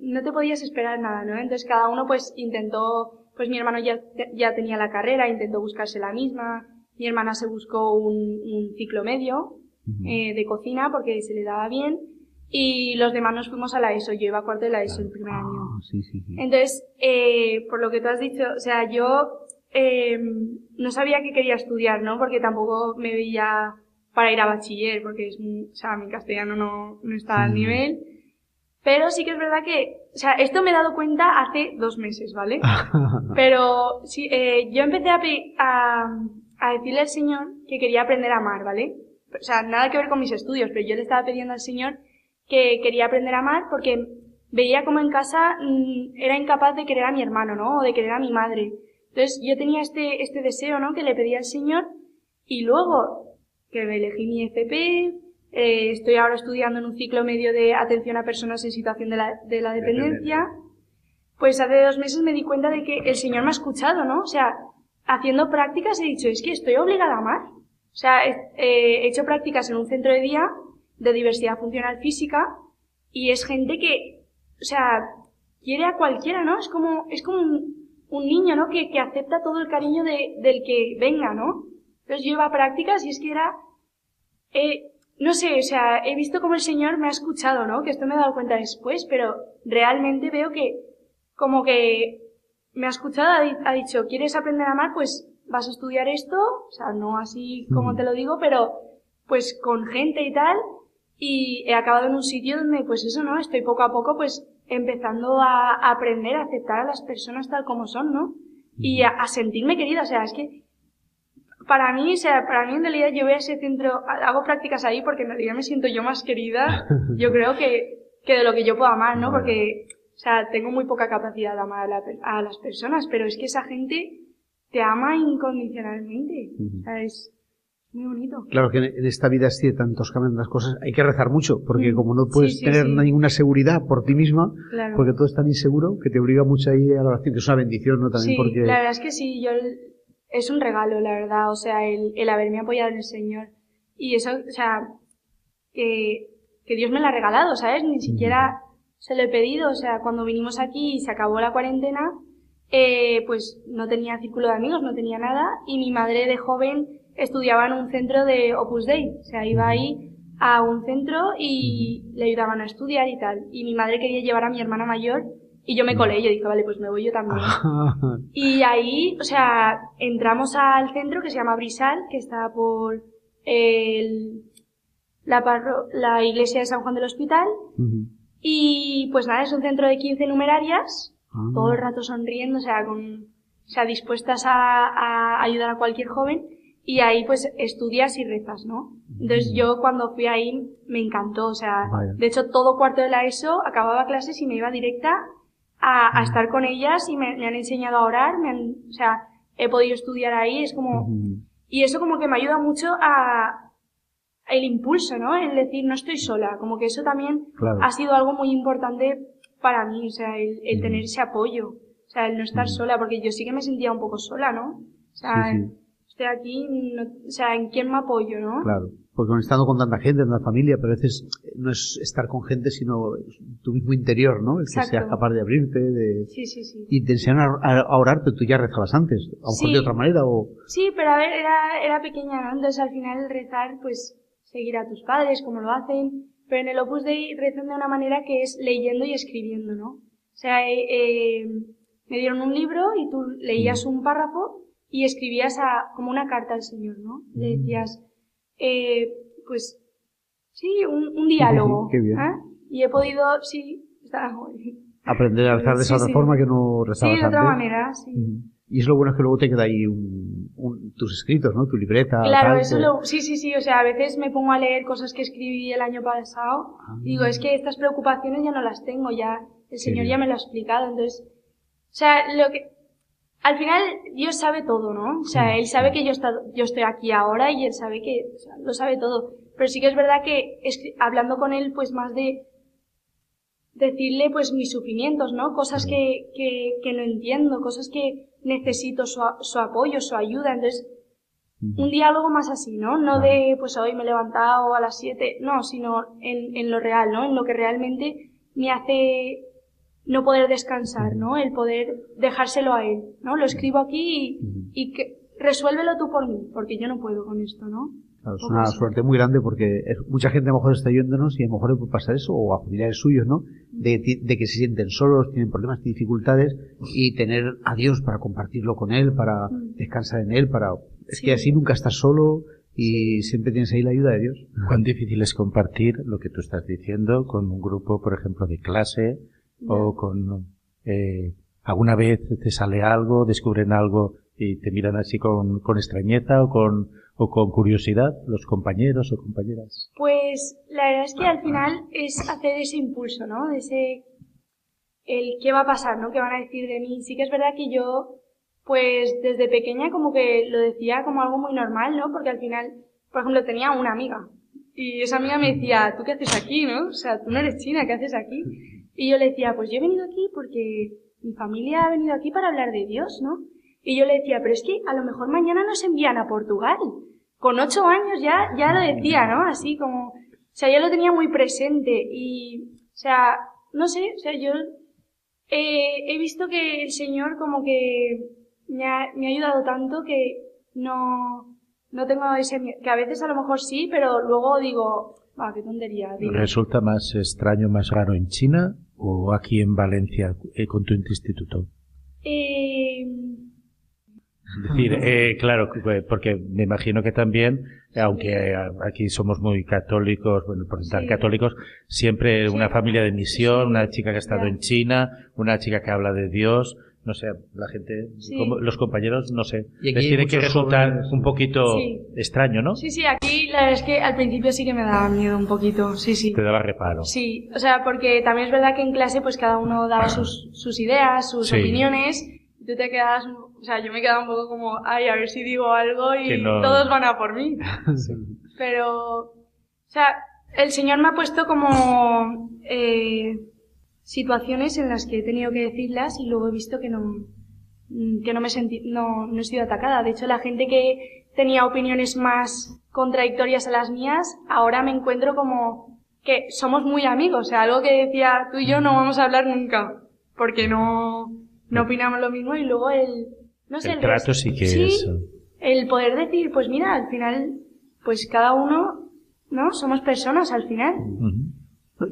no te podías esperar nada, ¿no? Entonces cada uno pues intentó, pues mi hermano ya, ya tenía la carrera, intentó buscarse la misma, mi hermana se buscó un, un ciclo medio eh, de cocina porque se le daba bien y los demás nos fuimos a la ESO, yo iba a cuarto de la ESO el primer año. Ah, sí, sí, sí. Entonces, eh, por lo que tú has dicho, o sea, yo eh, no sabía que quería estudiar, ¿no? Porque tampoco me veía para ir a bachiller, porque es, o sea, mi castellano no, no está al nivel. Pero sí que es verdad que, o sea, esto me he dado cuenta hace dos meses, ¿vale? (laughs) Pero sí, eh, yo empecé a, a, a decirle al Señor que quería aprender a amar, ¿vale? O sea, nada que ver con mis estudios, pero yo le estaba pidiendo al Señor que quería aprender a amar porque veía como en casa mm, era incapaz de querer a mi hermano, ¿no? O de querer a mi madre. Entonces yo tenía este, este deseo, ¿no? Que le pedía al Señor y luego que me elegí mi FP, eh, estoy ahora estudiando en un ciclo medio de atención a personas en situación de la, de la dependencia. Pues hace dos meses me di cuenta de que el Señor me ha escuchado, ¿no? O sea, haciendo prácticas he dicho, es que estoy obligada a amar. O sea, he, eh, he hecho prácticas en un centro de día de diversidad funcional física y es gente que, o sea, quiere a cualquiera, ¿no? Es como, es como un, un niño, ¿no? Que, que acepta todo el cariño de, del que venga, ¿no? Entonces yo iba a prácticas y es que era, eh, no sé, o sea, he visto como el Señor me ha escuchado, ¿no? Que esto me he dado cuenta después, pero realmente veo que, como que me ha escuchado, ha dicho, ¿quieres aprender a amar? Pues vas a estudiar esto, o sea, no así como Mm. te lo digo, pero pues con gente y tal, y he acabado en un sitio donde, pues eso, ¿no? Estoy poco a poco, pues, empezando a, aprender a aceptar a las personas tal como son, ¿no? Y a, a sentirme querida, o sea, es que para mí, o sea, para mí en realidad yo voy a ese centro, ha- hago prácticas ahí porque en realidad me siento yo más querida, (laughs) yo creo que, que de lo que yo puedo amar, ¿no? Porque, o sea, tengo muy poca capacidad de amar a, la per- a las personas, pero es que esa gente te ama incondicionalmente. O sea, es muy bonito. Claro que en esta vida así de tantos cambios las cosas hay que rezar mucho, porque Mm. como no puedes Sí, sí, tener sí. ninguna seguridad por ti misma, Claro. porque todo es tan inseguro, que te obliga mucho ahí a la oración, que es una bendición, ¿no? También Sí, porque... la verdad es que sí, yo es un regalo, la verdad, o sea, el, el haberme apoyado en el Señor. Y eso, o sea, que, que Dios me lo ha regalado, ¿sabes? Ni siquiera se lo he pedido, o sea, cuando vinimos aquí y se acabó la cuarentena, eh, pues no tenía círculo de amigos, no tenía nada, y mi madre de joven estudiaba en un centro de Opus Dei, o sea, iba ahí a un centro y le ayudaban a estudiar y tal. Y mi madre quería llevar a mi hermana mayor y yo me colé, yo dije, vale, pues me voy yo también. (laughs) Y ahí, o sea, entramos al centro que se llama Brisal, que está por el, la, parro- la iglesia de San Juan del Hospital. Y pues nada, es un centro de 15 numerarias, Ah. todo el rato sonriendo, o sea, con, o sea, dispuestas a, a ayudar a cualquier joven. Y ahí pues estudias y rezas, ¿no? Entonces yo cuando fui ahí me encantó, o sea, Vaya. de hecho todo cuarto de la ESO acababa clases y me iba directa a, a estar con ellas y me, me han enseñado a orar, me han, o sea, he podido estudiar ahí, es como, y eso como que me ayuda mucho a el impulso, ¿no? El decir no estoy sola, como que eso también Claro. ha sido algo muy importante para mí, o sea, el, el tener ese apoyo, o sea, el no estar sola, porque yo sí que me sentía un poco sola, ¿no? O sea, Sí, sí. Estoy aquí, no- o sea, ¿en quién me apoyo, no? Claro, porque estando con tanta gente, en la familia, pero a veces no es estar con gente, sino tu mismo interior, ¿no? El que Exacto. seas capaz de abrirte, de... Sí, sí, sí. Y te enseñan a, orar, pero tú ya rezabas antes, a lo mejor Sí. de otra manera, o... Sí, pero a ver, era, era pequeña, ¿no? Entonces al final rezar, pues, seguir a tus padres, como lo hacen, pero en el Opus Dei rezan de una manera que es leyendo y escribiendo, ¿no? O sea, eh, eh, me dieron un libro y tú leías un párrafo y escribías a, como una carta al Señor, ¿no? Le decías, eh, pues, sí, un, un diálogo. qué bien. ¿eh? Y he podido, sí, está. Aprender a rezar de esa Sí, otra sí. forma que no Sí, rezabas de otra antes. manera, sí. Y es lo bueno es que luego te queda ahí un, un- tus escritos, ¿no? Tu libreta. Claro, tal, eso que- lo, sí, sí, sí, o sea, a veces me pongo a leer cosas que escribí el año pasado Ah. y digo, es que estas preocupaciones ya no las tengo, ya el Señor bien. ya me lo ha explicado, entonces, o sea, lo que, al final Dios sabe todo, ¿no? O sea, Él sabe que yo, está, yo estoy aquí ahora y Él sabe que, o sea, lo sabe todo, pero sí que es verdad que escri- hablando con Él, pues más de decirle pues mis sufrimientos, ¿no? Cosas que, que, que no entiendo, cosas que necesito su, su apoyo, su ayuda, entonces un diálogo más así, ¿no? No de, pues hoy me he levantado a las 7, no, sino en, en lo real, ¿no? En lo que realmente me hace no poder descansar, ¿no? El poder dejárselo a él, ¿no? Lo escribo aquí y, y que resuélvelo tú por mí, porque yo no puedo con esto, ¿no? Claro, es una así. suerte muy grande porque es- mucha gente a lo mejor está oyéndonos y a lo mejor le puede pasar eso, o a familiares suyos, ¿no? De, de que se sienten solos, tienen problemas, tienen dificultades y tener a Dios para compartirlo con Él, para descansar en Él, para... Es Sí. que así nunca estás solo y siempre tienes ahí la ayuda de Dios. Cuán difícil es compartir lo que tú estás diciendo con un grupo, por ejemplo, de clase o con eh, alguna vez te sale algo, descubren algo y te miran así con, con extrañeza o con, o con curiosidad los compañeros o compañeras. Pues la verdad es que al final es hacer ese impulso, ¿no? Ese, el qué va a pasar, ¿no? ¿Qué van a decir de mí? Sí que es verdad que yo, pues desde pequeña como que lo decía como algo muy normal, ¿no? Porque al final, por ejemplo, tenía una amiga y esa amiga me decía, ¿tú qué haces aquí, no? O sea, tú no eres china, ¿qué haces aquí? Y yo le decía, pues yo he venido aquí porque mi familia ha venido aquí para hablar de Dios, ¿no? Y yo le decía, pero es que a lo mejor mañana nos envían a Portugal. Con ocho años ya, ya lo decía, ¿no? Así como, o sea, ya lo tenía muy presente y, o sea, no sé, o sea, yo eh, he visto que el Señor como que me ha, me ha ayudado tanto que no, no tengo ese que a veces a lo mejor sí, pero luego digo, ah, qué tontería, digo. ¿Resulta más extraño, más raro en China o aquí en Valencia eh, con tu instituto? Eh, Es decir, eh, claro, que- porque me imagino que también, aunque aquí somos muy católicos, bueno, por estar Sí. católicos, siempre Sí. una familia de misión, una chica que ha estado en China, una chica que habla de Dios, no sé, la gente, Sí. como- los compañeros, no sé, Y aquí les tiene que resultar jóvenes. un poquito Sí. extraño, ¿no? sí, sí, aquí la verdad es que al principio sí que me daba miedo un poquito, sí, sí. Te daba reparo. Sí, o sea, porque también es verdad que en clase pues cada uno daba sus, sus ideas, sus Sí. opiniones, y tú te quedas, o sea, yo me quedaba un poco como, ay, a ver si digo algo y no- todos van a por mí. (laughs) Pero, o sea, el Señor me ha puesto como eh, situaciones en las que he tenido que decirlas y luego he visto que no, que no me sentí, no, no he sido atacada. De hecho, la gente que tenía opiniones más contradictorias a las mías, ahora me encuentro como que somos muy amigos. O sea, algo que decía tú y yo no vamos a hablar nunca, porque no, no opinamos lo mismo y luego el, no sé, El trato resto- sí que es, el poder decir, pues mira, al final, pues cada uno, ¿no? Somos personas al final.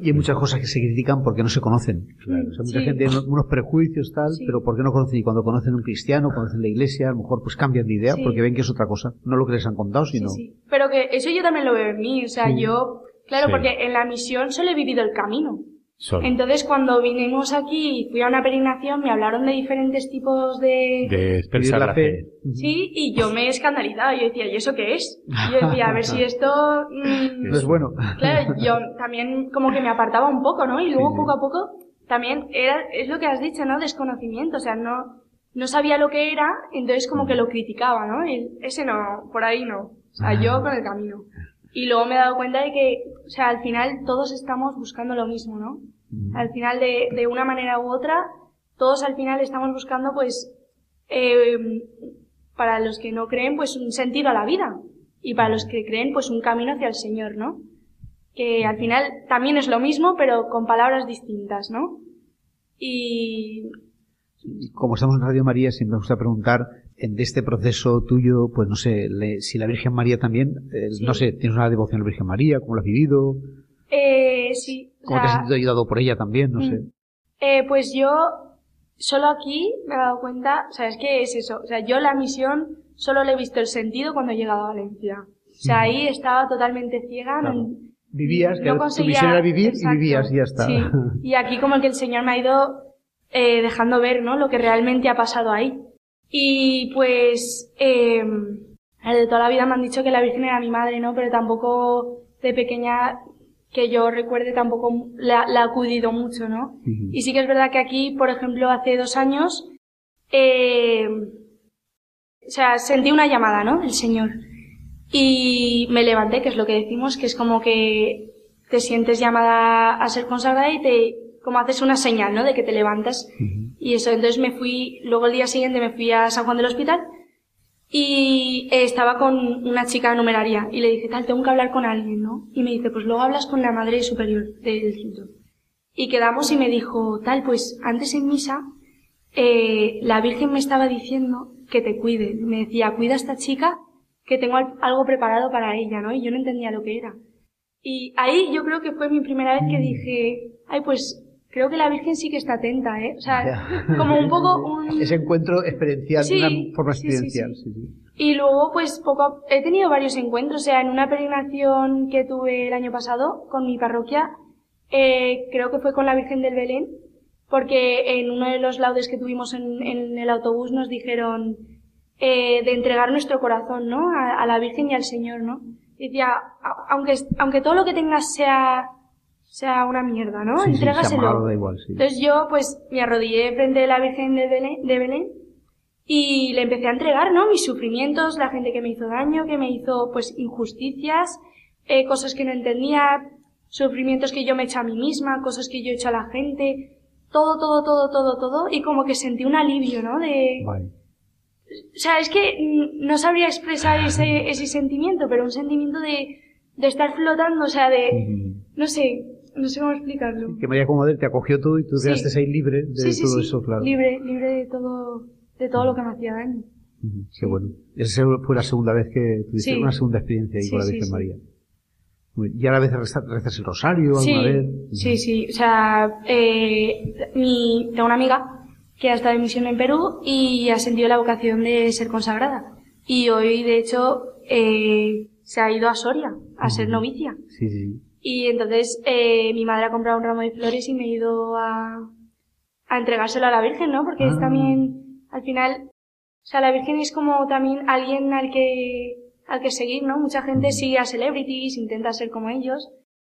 Y hay muchas cosas que se critican porque no se conocen. Claro. O sea, mucha Sí. gente tiene unos prejuicios tal, Sí. pero ¿por qué no conocen? Y cuando conocen a un cristiano, conocen la iglesia, a lo mejor pues cambian de idea Sí. porque ven que es otra cosa. No lo que les han contado, sino... sí. Pero que eso yo también lo veo en mí, o sea, Sí. yo, claro, Sí. porque en la misión solo he vivido el camino. Solo. Entonces, cuando vinimos aquí y fui a una peregrinación, me hablaron de diferentes tipos de... de la fe. Sí, y yo me he escandalizado. Yo decía, ¿y eso qué es? Y yo decía, a ver si (laughs) esto... mm, No es bueno. Claro, yo también como que me apartaba un poco, ¿no? Y luego Sí. poco a poco también era, es lo que has dicho, ¿no? Desconocimiento, o sea, no, no sabía lo que era, entonces como que lo criticaba, ¿no? El, ese no, por ahí no. O sea, yo con el camino. Y luego me he dado cuenta de que, o sea, al final todos estamos buscando lo mismo, ¿no? Al final de, de una manera u otra, todos al final estamos buscando pues, eh, para los que no creen, pues un sentido a la vida. Y para los que creen, pues un camino hacia el Señor, ¿no? Que al final también es lo mismo, pero con palabras distintas, ¿no? Y como estamos en Radio María, siempre me gusta preguntar, de este proceso tuyo, pues no sé, le- si la Virgen María también, eh, Sí. no sé, ¿tienes una devoción a la Virgen María? ¿Cómo la has vivido? eh, sí, o ¿Cómo te has sea, sentido ayudado por ella también? No Mm. sé. Eh, pues yo, solo aquí me he dado cuenta, o sea, es que es eso, o sea, yo la misión solo le he visto el sentido cuando he llegado a Valencia. O sea, ahí estaba totalmente ciega, Claro. no, Vivías, que no tu conseguía- misión era vivir Exacto, y vivías y ya está. Sí, y aquí como que el Señor me ha ido eh, dejando ver, ¿no? Lo que realmente ha pasado ahí. Y pues, eh, de toda la vida me han dicho que la Virgen era mi madre, ¿no? Pero tampoco de pequeña, que yo recuerde, tampoco la, la he acudido mucho, ¿no? Y sí que es verdad que aquí, por ejemplo, hace dos años, eh, o sea, sentí una llamada, ¿no? Del Señor. Y me levanté, que es lo que decimos, que es como que te sientes llamada a ser consagrada y te, como haces una señal, ¿no? De que te levantas. Y eso, entonces me fui, luego el día siguiente me fui a San Juan del Hospital y estaba con una chica numeraria y le dije, tal, tengo que hablar con alguien, ¿no? Y me dice, pues luego hablas con la madre superior del centro. Y quedamos y me dijo, tal, pues antes en misa, eh, la Virgen me estaba diciendo que te cuide. Me decía, cuida a esta chica que tengo al- algo preparado para ella, ¿no? Y yo no entendía lo que era. Y ahí yo creo que fue mi primera vez que dije, ay, pues creo que la Virgen sí que está atenta, ¿eh? O sea, Ya. (laughs) como un poco un... (laughs) Ese encuentro experiencial, Sí, de una forma experiencial. sí. sí. Y luego, pues, poco a- he tenido varios encuentros. O sea, en una peregrinación que tuve el año pasado con mi parroquia, eh, creo que fue con la Virgen del Belén, porque en uno de los laudes que tuvimos en, en el autobús nos dijeron eh, de entregar nuestro corazón, ¿no? A, a la Virgen y al Señor, ¿no? Decía, aunque, aunque todo lo que tengas sea, sea una mierda, ¿no? Sí, Entrégaselo. da igual, sí. Entonces yo, pues, me arrodillé frente de la Virgen de Belén, de Belén y le empecé a entregar, ¿no? Mis sufrimientos, la gente que me hizo daño, que me hizo, pues, injusticias, eh, cosas que no entendía, sufrimientos que yo me he hecho a mí misma, cosas que yo he hecho a la gente, todo, todo, todo, todo, todo, y como que sentí un alivio, ¿no? De, Vale. o sea, es que mm, no sabría expresar (laughs) ese, ese sentimiento, pero un sentimiento de, de estar flotando, o sea, de, no sé, no sé cómo explicarlo. Que María Comoder te acogió tú y tú Sí. quedaste ahí libre de Sí, todo eso, claro. libre, libre de todo, de todo lo que me hacía daño. Qué bueno. Esa fue la segunda vez que tuviste una segunda experiencia ahí con la Virgen. María. ¿Y a la vez rezas, el rosario Sí, alguna vez? sí, sí, o sea, eh, mi, tengo una amiga que ha estado en misión en Perú y ha sentido la vocación de ser consagrada. Y hoy, de hecho, eh, se ha ido a Soria a ser novicia. Sí, sí. Y entonces eh, mi madre ha comprado un ramo de flores y me he ido a, a entregárselo a la Virgen, ¿no? Porque es Ah. también, al final, o sea, la Virgen es como también alguien al que, al que seguir, ¿no? Mucha gente Ujú. sigue a celebrities, intenta ser como ellos.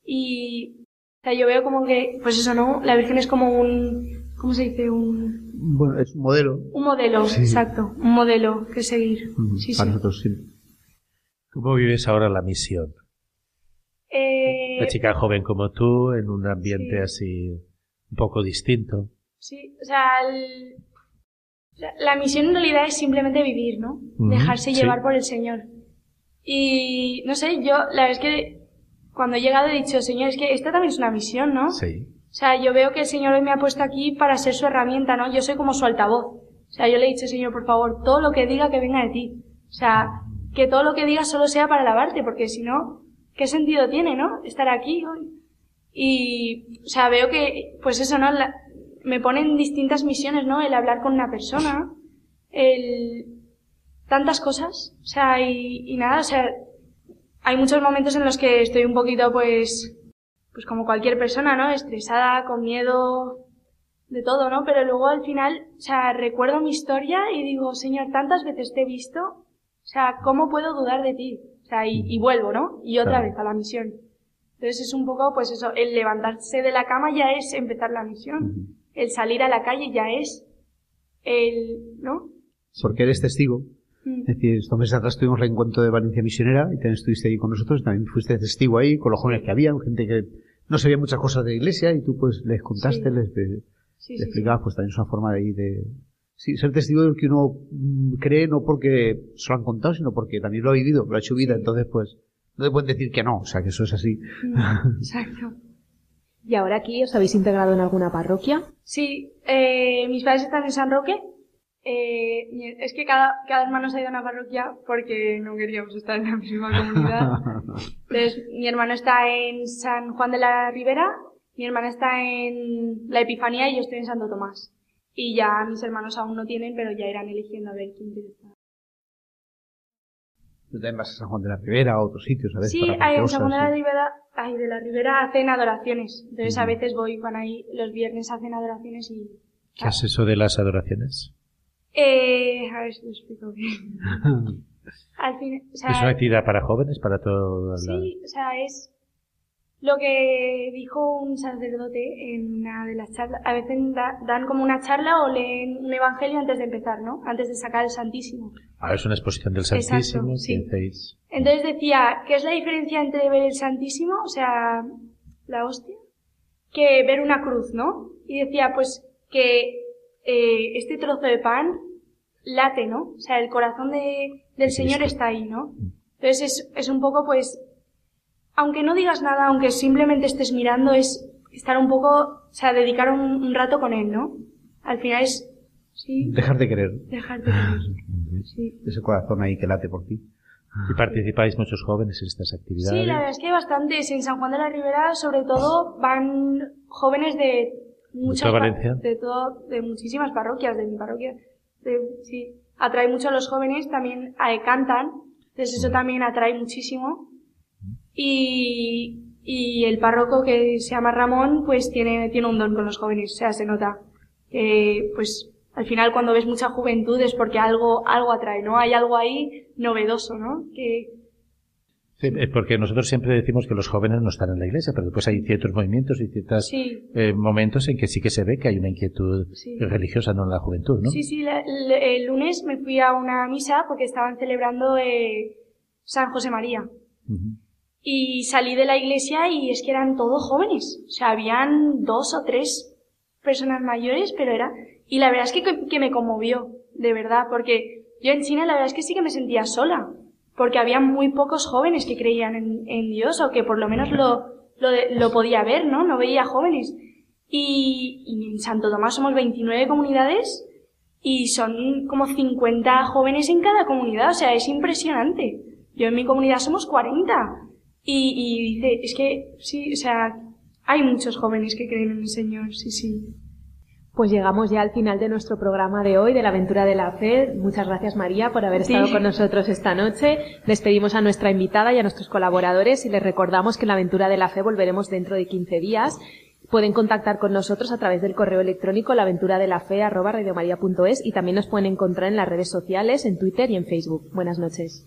Y, o sea, yo veo como que, pues eso, ¿no? La Virgen es como un, ¿cómo se dice? Un, Bueno, es un modelo un modelo, Sí. exacto. Un modelo que seguir. ujú, Sí, para sí. nosotros, sí. ¿Cómo vives ahora la misión? Eh, Una chica joven como tú, en un ambiente sí. así un poco distinto. Sí, o sea, el- la, misión en realidad es simplemente vivir, ¿no? Dejarse sí. llevar por el Señor. Y no sé, yo la verdad es que cuando he llegado he dicho, Señor, es que esta también es una misión, ¿no? Sí. O sea, yo veo que el Señor hoy me ha puesto aquí para ser su herramienta, ¿no? Yo soy como su altavoz. O sea, yo le he dicho, Señor, por favor, todo lo que diga que venga de ti. O sea, que todo lo que diga solo sea para alabarte, porque si no, ¿qué sentido tiene, no? Estar aquí hoy. Y, o sea, veo que, pues eso, ¿no? La- me ponen distintas misiones, ¿no? El hablar con una persona, el, tantas cosas. O sea, y, y nada, o sea, hay muchos momentos en los que estoy un poquito, pues, pues como cualquier persona, ¿no? Estresada, con miedo, de todo, ¿no? Pero luego al final, o sea, recuerdo mi historia y digo, Señor, tantas veces te he visto, o sea, ¿cómo puedo dudar de ti? O sea, y, y vuelvo, ¿no? Y otra Claro. vez a la misión. Entonces es un poco, pues eso, el levantarse de la cama ya es empezar la misión. El salir a la calle ya es el, ¿no? Porque eres testigo. Mm. Es decir, estos meses atrás tuvimos el encuentro de Valencia Misionera y también estuviste ahí con nosotros, también fuiste testigo ahí con los jóvenes que había, gente que no sabía muchas cosas de la iglesia y tú pues les contaste, Sí. les, les Sí, sí, sí. explicabas, pues también es una forma de de... Sí, ser testigo de lo que uno mm, cree no porque se lo han contado, sino porque también lo ha vivido, lo ha hecho vida, Sí. entonces pues no te pueden decir que no, o sea que eso es así. (laughs) Exacto. ¿Y ahora aquí os habéis integrado en alguna parroquia? Sí, eh, mis padres están en San Roque. Eh, es que cada, cada hermano se ha ido a una parroquia porque no queríamos estar en la misma comunidad. (laughs) Entonces, mi hermano está en San Juan de la Ribera, mi hermana está en la Epifanía y yo estoy en Santo Tomás. Y ya mis hermanos aún no tienen, pero ya irán eligiendo a ver quién quiere estar. Tú también vas a San Juan de la Ribera, a otros sitios, a veces. Sí, para ahí en San Juan de la. Ribera, ay, de la Ribera hacen adoraciones. Entonces a Ujú. veces voy, van ahí los viernes hacen adoraciones y ¿Qué es eso de las adoraciones? Eh, a ver si lo explico bien. (laughs) Al fin, o sea, Es una actividad para jóvenes, para todo. la- Sí, o sea, es lo que dijo un sacerdote en una de las charlas. A veces da- dan como una charla o leen un evangelio antes de empezar, ¿no? Antes de sacar el Santísimo. Ah, es una exposición del Exacto, Santísimo sí. que hacéis. Entonces decía, ¿qué es la diferencia entre ver el Santísimo, o sea, la hostia, que ver una cruz, ¿no? Y decía, pues, que eh, este trozo de pan late, ¿no? O sea, el corazón de, del Señor está ahí, ¿no? Entonces es, es un poco, pues, aunque no digas nada, aunque simplemente estés mirando, es estar un poco, o sea, dedicar un, un rato con Él, ¿no? Al final es, sí, Dejar de querer dejarte con (laughs) Sí. ese corazón ahí que late por ti. Y participáis muchos jóvenes en estas actividades. Sí, la verdad es que hay bastantes. En San Juan de la Ribera, sobre todo, van jóvenes de muchas pa- Valencia? de todo, de muchísimas parroquias, de mi parroquia. De- sí, atrae mucho a los jóvenes, también eh, cantan, entonces eso también atrae muchísimo. Y, y el párroco que se llama Ramón, pues tiene, tiene un don con los jóvenes, o sea, se nota que, pues, al final cuando ves mucha juventud es porque algo, algo atrae, ¿no? Hay algo ahí novedoso, ¿no? Que, Sí, eh, porque nosotros siempre decimos que los jóvenes no están en la iglesia, pero después hay ciertos movimientos y ciertos Sí. momentos en que sí que se ve que hay una inquietud Sí. religiosa no en la juventud, ¿no? Sí, sí, la- la- el lunes me fui a una misa porque estaban celebrando eh, San José María. Y salí de la iglesia y es que eran todos jóvenes. O sea, habían dos o tres personas mayores, pero era... Y la verdad es que, que me conmovió, de verdad, porque yo en China la verdad es que sí que me sentía sola. Porque había muy pocos jóvenes que creían en, Dios o que por lo menos lo, lo, lo podía ver, ¿no? No veía jóvenes. Y, y en Santo Tomás somos 29 comunidades y son como 50 jóvenes en cada comunidad, o sea, es impresionante. Yo en mi comunidad somos 40. Y, y dice, es que sí, o sea, hay muchos jóvenes que creen en el Señor, sí, sí. Pues llegamos ya al final de nuestro programa de hoy, de la aventura de la fe. Muchas gracias María por haber Sí. estado con nosotros esta noche. Despedimos a nuestra invitada y a nuestros colaboradores y les recordamos que en la aventura de la fe volveremos dentro de 15 días. Pueden contactar con nosotros a través del correo electrónico laventuradelafe@radiomaria.es y también nos pueden encontrar en las redes sociales, en Twitter y en Facebook. Buenas noches.